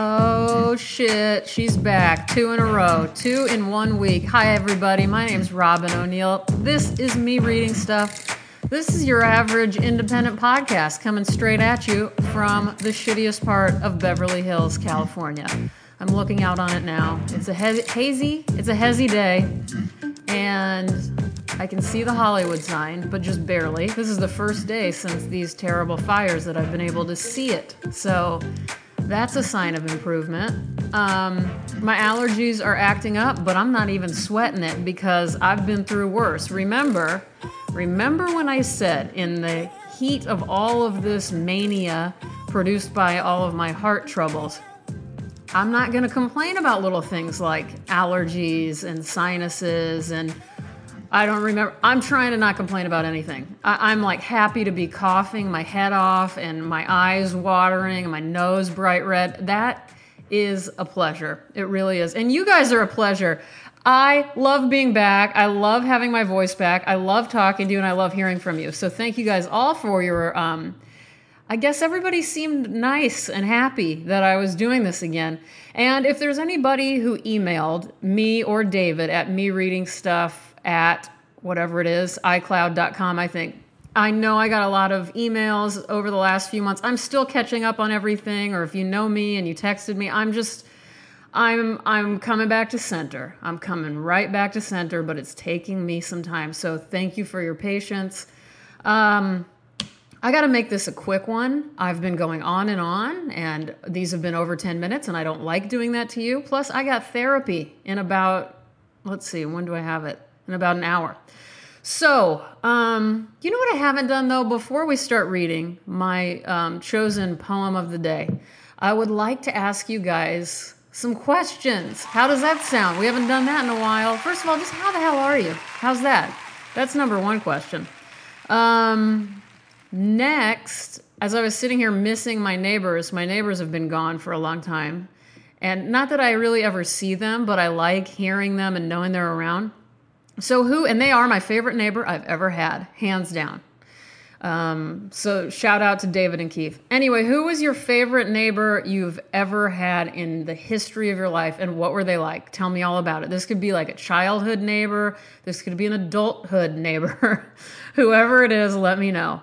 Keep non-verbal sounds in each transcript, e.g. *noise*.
Oh *laughs* shit, she's back. Two in a row, two in one week. Hi everybody, my name's Robyn O'Neil. This is me reading stuff. This is your average independent podcast coming straight at you from the shittiest part of Beverly Hills, California. I'm looking out on it now. It's a ha- hazy, it's a hazy day, and I can see the Hollywood sign, but just barely. This is the first day since these terrible fires that I've been able to see it. So that's a sign of improvement. Um, my allergies are acting up, but I'm not even sweating it because I've been through worse. Remember, remember when I said in the heat of all of this mania produced by all of my heart troubles, I'm not going to complain about little things like allergies and sinuses and I don't remember. I'm trying to not complain about anything. I, am like happy to be coughing my head off and my eyes watering and my nose bright red. That is a pleasure. It really is. And you guys are a pleasure. I love being back. I love having my voice back. I love talking to you and I love hearing from you. So thank you guys all for your. Um, I guess everybody seemed nice and happy that I was doing this again. And if there's anybody who emailed me or David at me reading stuff at whatever it is, iCloud.com, I think. I know I got a lot of emails over the last few months. I'm still catching up on everything, or if you know me and you texted me, I'm just I'm I'm coming back to center. I'm coming right back to center, but it's taking me some time. So thank you for your patience. Um, I got to make this a quick one. I've been going on and on, and these have been over 10 minutes, and I don't like doing that to you. Plus, I got therapy in about, let's see, when do I have it? In about an hour. So, um, you know what I haven't done though? Before we start reading my um, chosen poem of the day, I would like to ask you guys some questions. How does that sound? We haven't done that in a while. First of all, just how the hell are you? How's that? That's number one question. Um, next, as I was sitting here missing my neighbors, my neighbors have been gone for a long time. And not that I really ever see them, but I like hearing them and knowing they're around. So who and they are my favorite neighbor I've ever had, hands down. Um, so shout out to David and Keith. Anyway, who was your favorite neighbor you've ever had in the history of your life, and what were they like? Tell me all about it. This could be like a childhood neighbor. This could be an adulthood neighbor. *laughs* Whoever it is, let me know.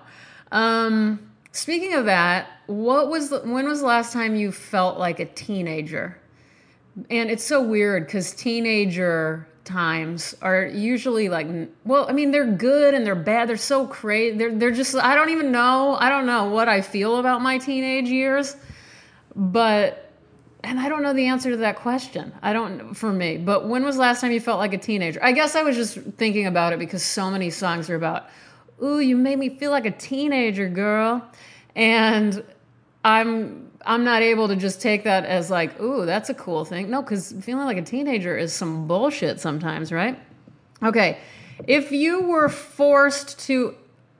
Um, speaking of that, what was the, when was the last time you felt like a teenager? And it's so weird because teenager times are usually like well i mean they're good and they're bad. They're so crazy. They're, they're just i don't even know. I don't know what i feel about my teenage years. But and i don't know the answer to that question. I don't for me. But when was last time you felt like a teenager? I guess i was just thinking about it because so many songs are about ooh you made me feel like a teenager girl. And i'm I'm not able to just take that as like, ooh, that's a cool thing. No, because feeling like a teenager is some bullshit sometimes, right? Okay. If you were forced to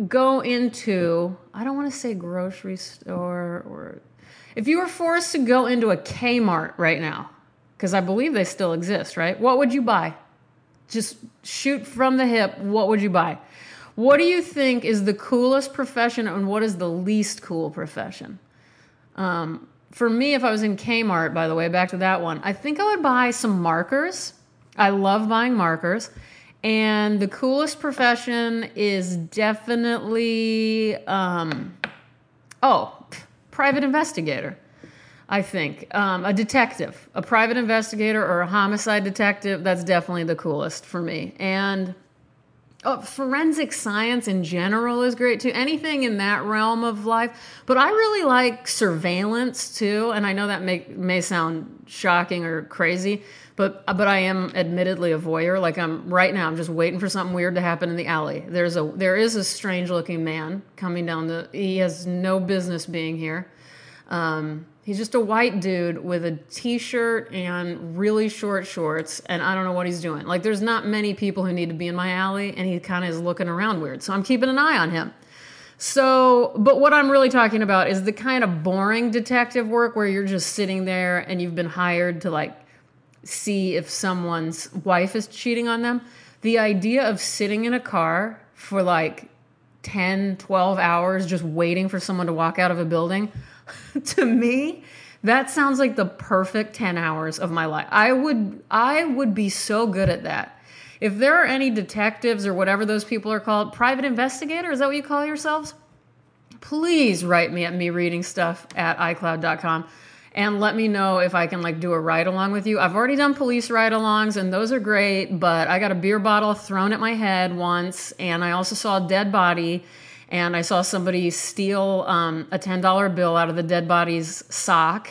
go into, I don't want to say grocery store or if you were forced to go into a Kmart right now, because I believe they still exist, right? What would you buy? Just shoot from the hip. What would you buy? What do you think is the coolest profession and what is the least cool profession? Um, for me, if I was in Kmart, by the way, back to that one, I think I would buy some markers. I love buying markers. And the coolest profession is definitely, um, oh, private investigator. I think um, a detective, a private investigator or a homicide detective. That's definitely the coolest for me. And Oh, forensic science in general is great too. Anything in that realm of life. But I really like surveillance too. And I know that may, may sound shocking or crazy, but but I am admittedly a voyeur. Like I'm right now, I'm just waiting for something weird to happen in the alley. There's a there is a strange looking man coming down the. He has no business being here. Um, He's just a white dude with a t-shirt and really short shorts, and I don't know what he's doing. Like, there's not many people who need to be in my alley, and he kind of is looking around weird. So I'm keeping an eye on him. So, but what I'm really talking about is the kind of boring detective work where you're just sitting there and you've been hired to like see if someone's wife is cheating on them. The idea of sitting in a car for like 10, 12 hours just waiting for someone to walk out of a building. *laughs* to me, That sounds like the perfect 10 hours of my life. I would I would be so good at that. If there are any detectives or whatever those people are called, private investigator, is that what you call yourselves? Please write me at me reading stuff at iCloud.com and let me know if I can like do a ride along with you. I've already done police ride alongs and those are great, but I got a beer bottle thrown at my head once and I also saw a dead body and I saw somebody steal um, a $10 bill out of the dead body's sock.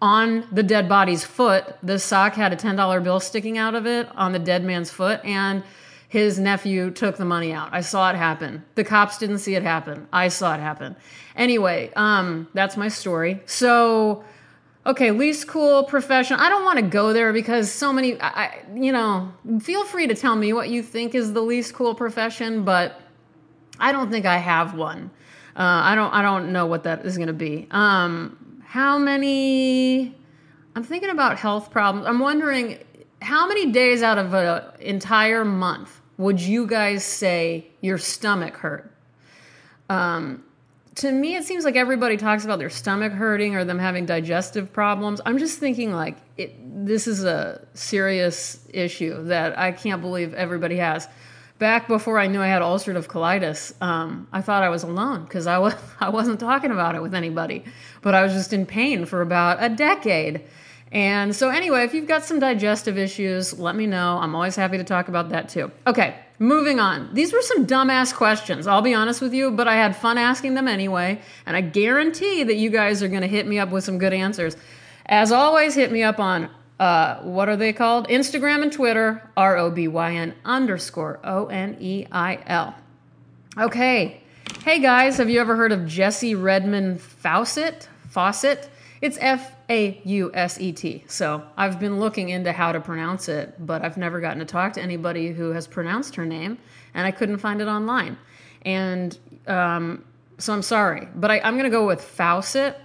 On the dead body's foot, the sock had a $10 bill sticking out of it on the dead man's foot and his nephew took the money out. I saw it happen. The cops didn't see it happen. I saw it happen. Anyway, um, that's my story. So, okay, least cool profession. I don't want to go there because so many, I, you know, feel free to tell me what you think is the least cool profession, but I don't think I have one. Uh, I don't, I don't know what that is going to be. Um, how many? I'm thinking about health problems. I'm wondering how many days out of an entire month would you guys say your stomach hurt? Um, to me, it seems like everybody talks about their stomach hurting or them having digestive problems. I'm just thinking like it, this is a serious issue that I can't believe everybody has. Back before I knew I had ulcerative colitis, um, I thought I was alone because I was *laughs* I wasn't talking about it with anybody, but I was just in pain for about a decade. And so, anyway, if you've got some digestive issues, let me know. I'm always happy to talk about that too. Okay, moving on. These were some dumbass questions, I'll be honest with you, but I had fun asking them anyway. And I guarantee that you guys are going to hit me up with some good answers. As always, hit me up on uh, what are they called? Instagram and Twitter, R O B Y N underscore O N E I L. Okay. Hey guys, have you ever heard of Jessie Redmon Fauset? Fawcett? It's F A U S E T. So I've been looking into how to pronounce it, but I've never gotten to talk to anybody who has pronounced her name, and I couldn't find it online. And um, so I'm sorry, but I, I'm going to go with Fawcett.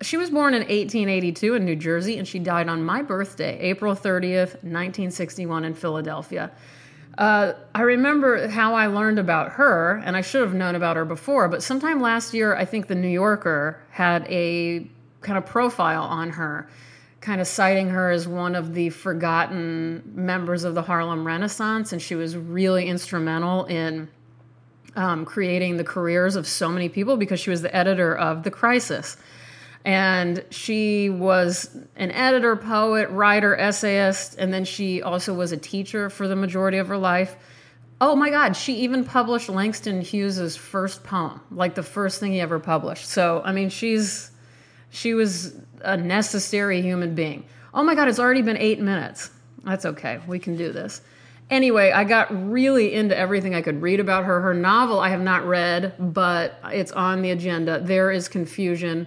She was born in 1882 in New Jersey, and she died on my birthday, April 30th, 1961, in Philadelphia. Uh, I remember how I learned about her, and I should have known about her before, but sometime last year, I think the New Yorker had a kind of profile on her, kind of citing her as one of the forgotten members of the Harlem Renaissance, and she was really instrumental in um, creating the careers of so many people because she was the editor of The Crisis. And she was an editor, poet, writer, essayist, and then she also was a teacher for the majority of her life. Oh my God, she even published Langston Hughes's first poem, like the first thing he ever published. So, I mean, she's she was a necessary human being. Oh my God, it's already been eight minutes. That's okay. We can do this. Anyway, I got really into everything I could read about her. Her novel I have not read, but it's on the agenda. There is Confusion.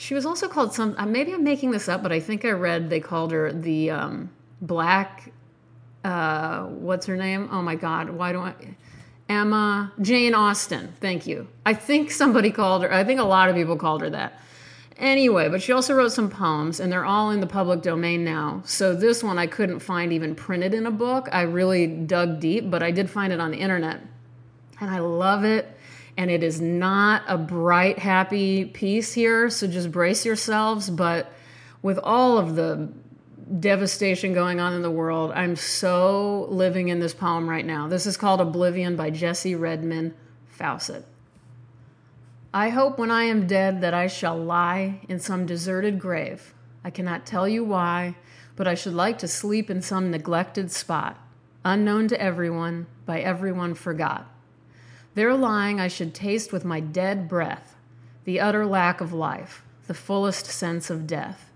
She was also called some, uh, maybe I'm making this up, but I think I read they called her the um, Black, uh, what's her name? Oh my God, why do I? Emma, Jane Austen. Thank you. I think somebody called her, I think a lot of people called her that. Anyway, but she also wrote some poems, and they're all in the public domain now. So this one I couldn't find even printed in a book. I really dug deep, but I did find it on the internet. And I love it. And it is not a bright, happy piece here, so just brace yourselves. But with all of the devastation going on in the world, I'm so living in this poem right now. This is called Oblivion by Jessie Redmon Fauset. I hope when I am dead that I shall lie in some deserted grave. I cannot tell you why, but I should like to sleep in some neglected spot, unknown to everyone, by everyone forgot. There lying, I should taste with my dead breath the utter lack of life, the fullest sense of death.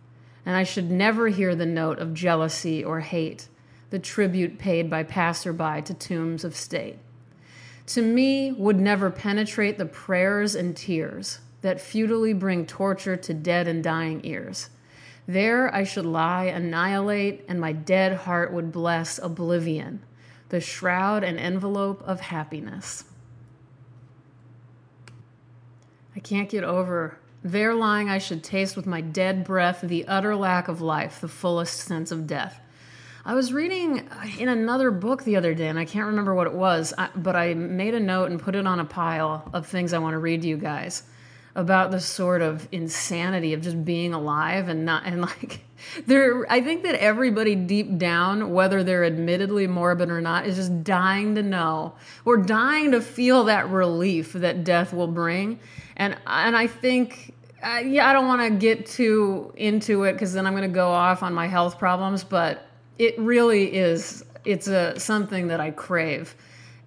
And I should never hear the note of jealousy or hate, the tribute paid by passerby to tombs of state to me would never penetrate the prayers and tears that futilely bring torture to dead and dying ears. There I should lie, annihilate, and my dead heart would bless oblivion, the shroud and envelope of happiness. I can't get over. There lying, I should taste with my dead breath the utter lack of life, the fullest sense of death. I was reading uh, in another book the other day, and I can't remember what it was, but I made a note and put it on a pile of things I want to read to you guys. About the sort of insanity of just being alive and not and like *laughs* there I think that everybody deep down whether they're admittedly morbid or not is just dying to know or dying to feel that relief that death will bring. And and I think uh, yeah I don't want to get too into it cuz then I'm going to go off on my health problems but it really is it's a something that I crave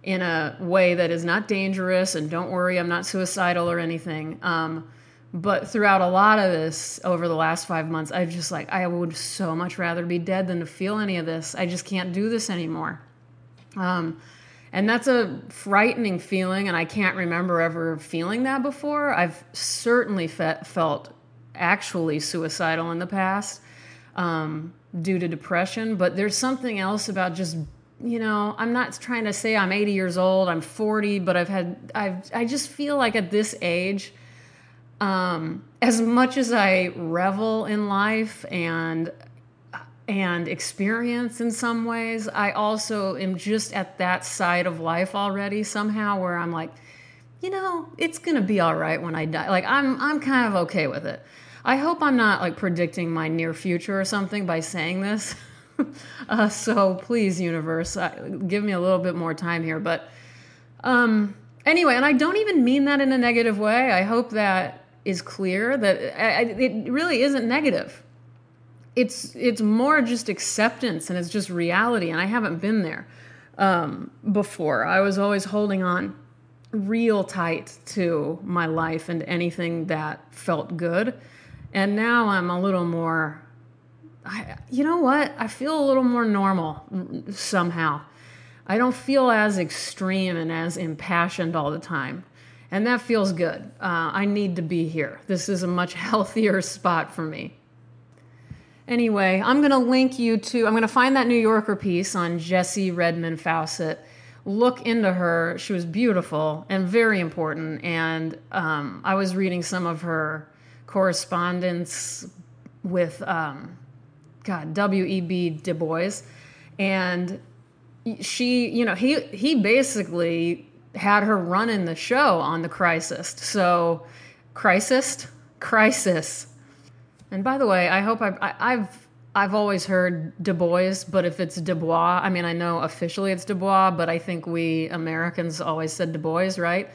in a way that is not dangerous. And don't worry, I'm not suicidal or anything. Um, but throughout a lot of this over the last five months, I've just like, I would so much rather be dead than to feel any of this. I just can't do this anymore. Um, and that's a frightening feeling, and I can't remember ever feeling that before. I've certainly fe- felt actually suicidal in the past um, due to depression, but there's something else about just you know, I'm not trying to say I'm 80 years old, I'm 40, but I've had, I've, I just feel like at this age, um, as much as I revel in life and, and experience in some ways, I also am just at that side of life already somehow where I'm like, you know, it's gonna be all right when I die. Like I'm, I'm kind of okay with it. I hope I'm not like predicting my near future or something by saying this. *laughs* *laughs* uh, so please, universe, uh, give me a little bit more time here. But um, anyway, and I don't even mean that in a negative way. I hope that is clear that I, it really isn't negative. It's it's more just acceptance and it's just reality. And I haven't been there um, before. I was always holding on real tight to my life and anything that felt good. And now I'm a little more I, you know what? I feel a little more normal somehow. I don't feel as extreme and as impassioned all the time. And that feels good. Uh, I need to be here. This is a much *laughs* healthier spot for me. Anyway, I'm going to link you to, I'm going to find that New Yorker piece on Jessie Redmon Fauset. Look into her. She was beautiful and very important. And um, I was reading some of her correspondence with um, God, W.E.B. Du Bois. And she, you know, he, he basically had her running the show on the crisis. So, crisis, crisis. And by the way, I hope I've, I, I've, I've always heard Du Bois, but if it's Dubois, I mean, I know officially it's Dubois, but I think we Americans always said Du Bois, right?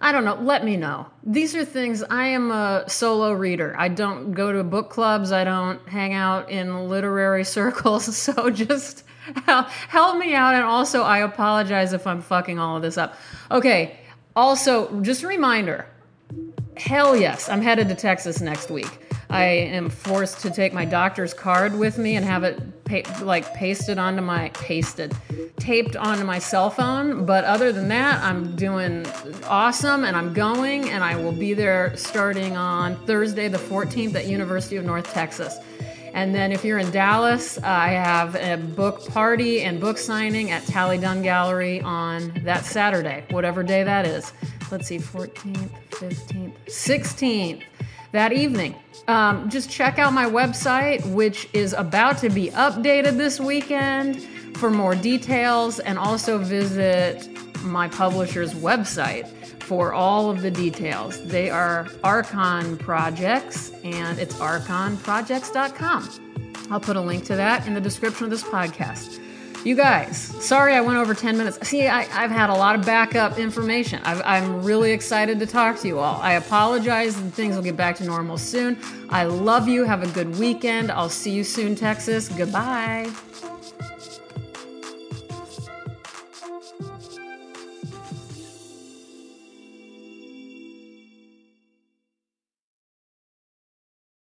I don't know. Let me know. These are things. I am a solo reader. I don't go to book clubs. I don't hang out in literary *laughs* circles. So just help me out. And also, I apologize if I'm fucking all of this up. Okay. Also, just a reminder hell yes, I'm headed to Texas next week. I am forced to take my doctor's card with me and have it pa- like pasted onto my pasted taped onto my cell phone. But other than that, I'm doing awesome and I'm going and I will be there starting on Thursday the 14th at University of North Texas. And then if you're in Dallas, I have a book party and book signing at Talley Dunn Gallery on that Saturday, whatever day that is. Let's see, 14th, 15th, 16th that evening. Um, just check out my website, which is about to be updated this weekend for more details, and also visit my publisher's website for all of the details. They are Archon Projects, and it's archonprojects.com. I'll put a link to that in the description of this podcast. You guys, sorry I went over 10 minutes. See, I, have had a lot of backup information. i am really excited to talk to you all. I apologize and things will get back to normal soon. I love you. Have a good weekend. I'll see you soon, Texas. Goodbye.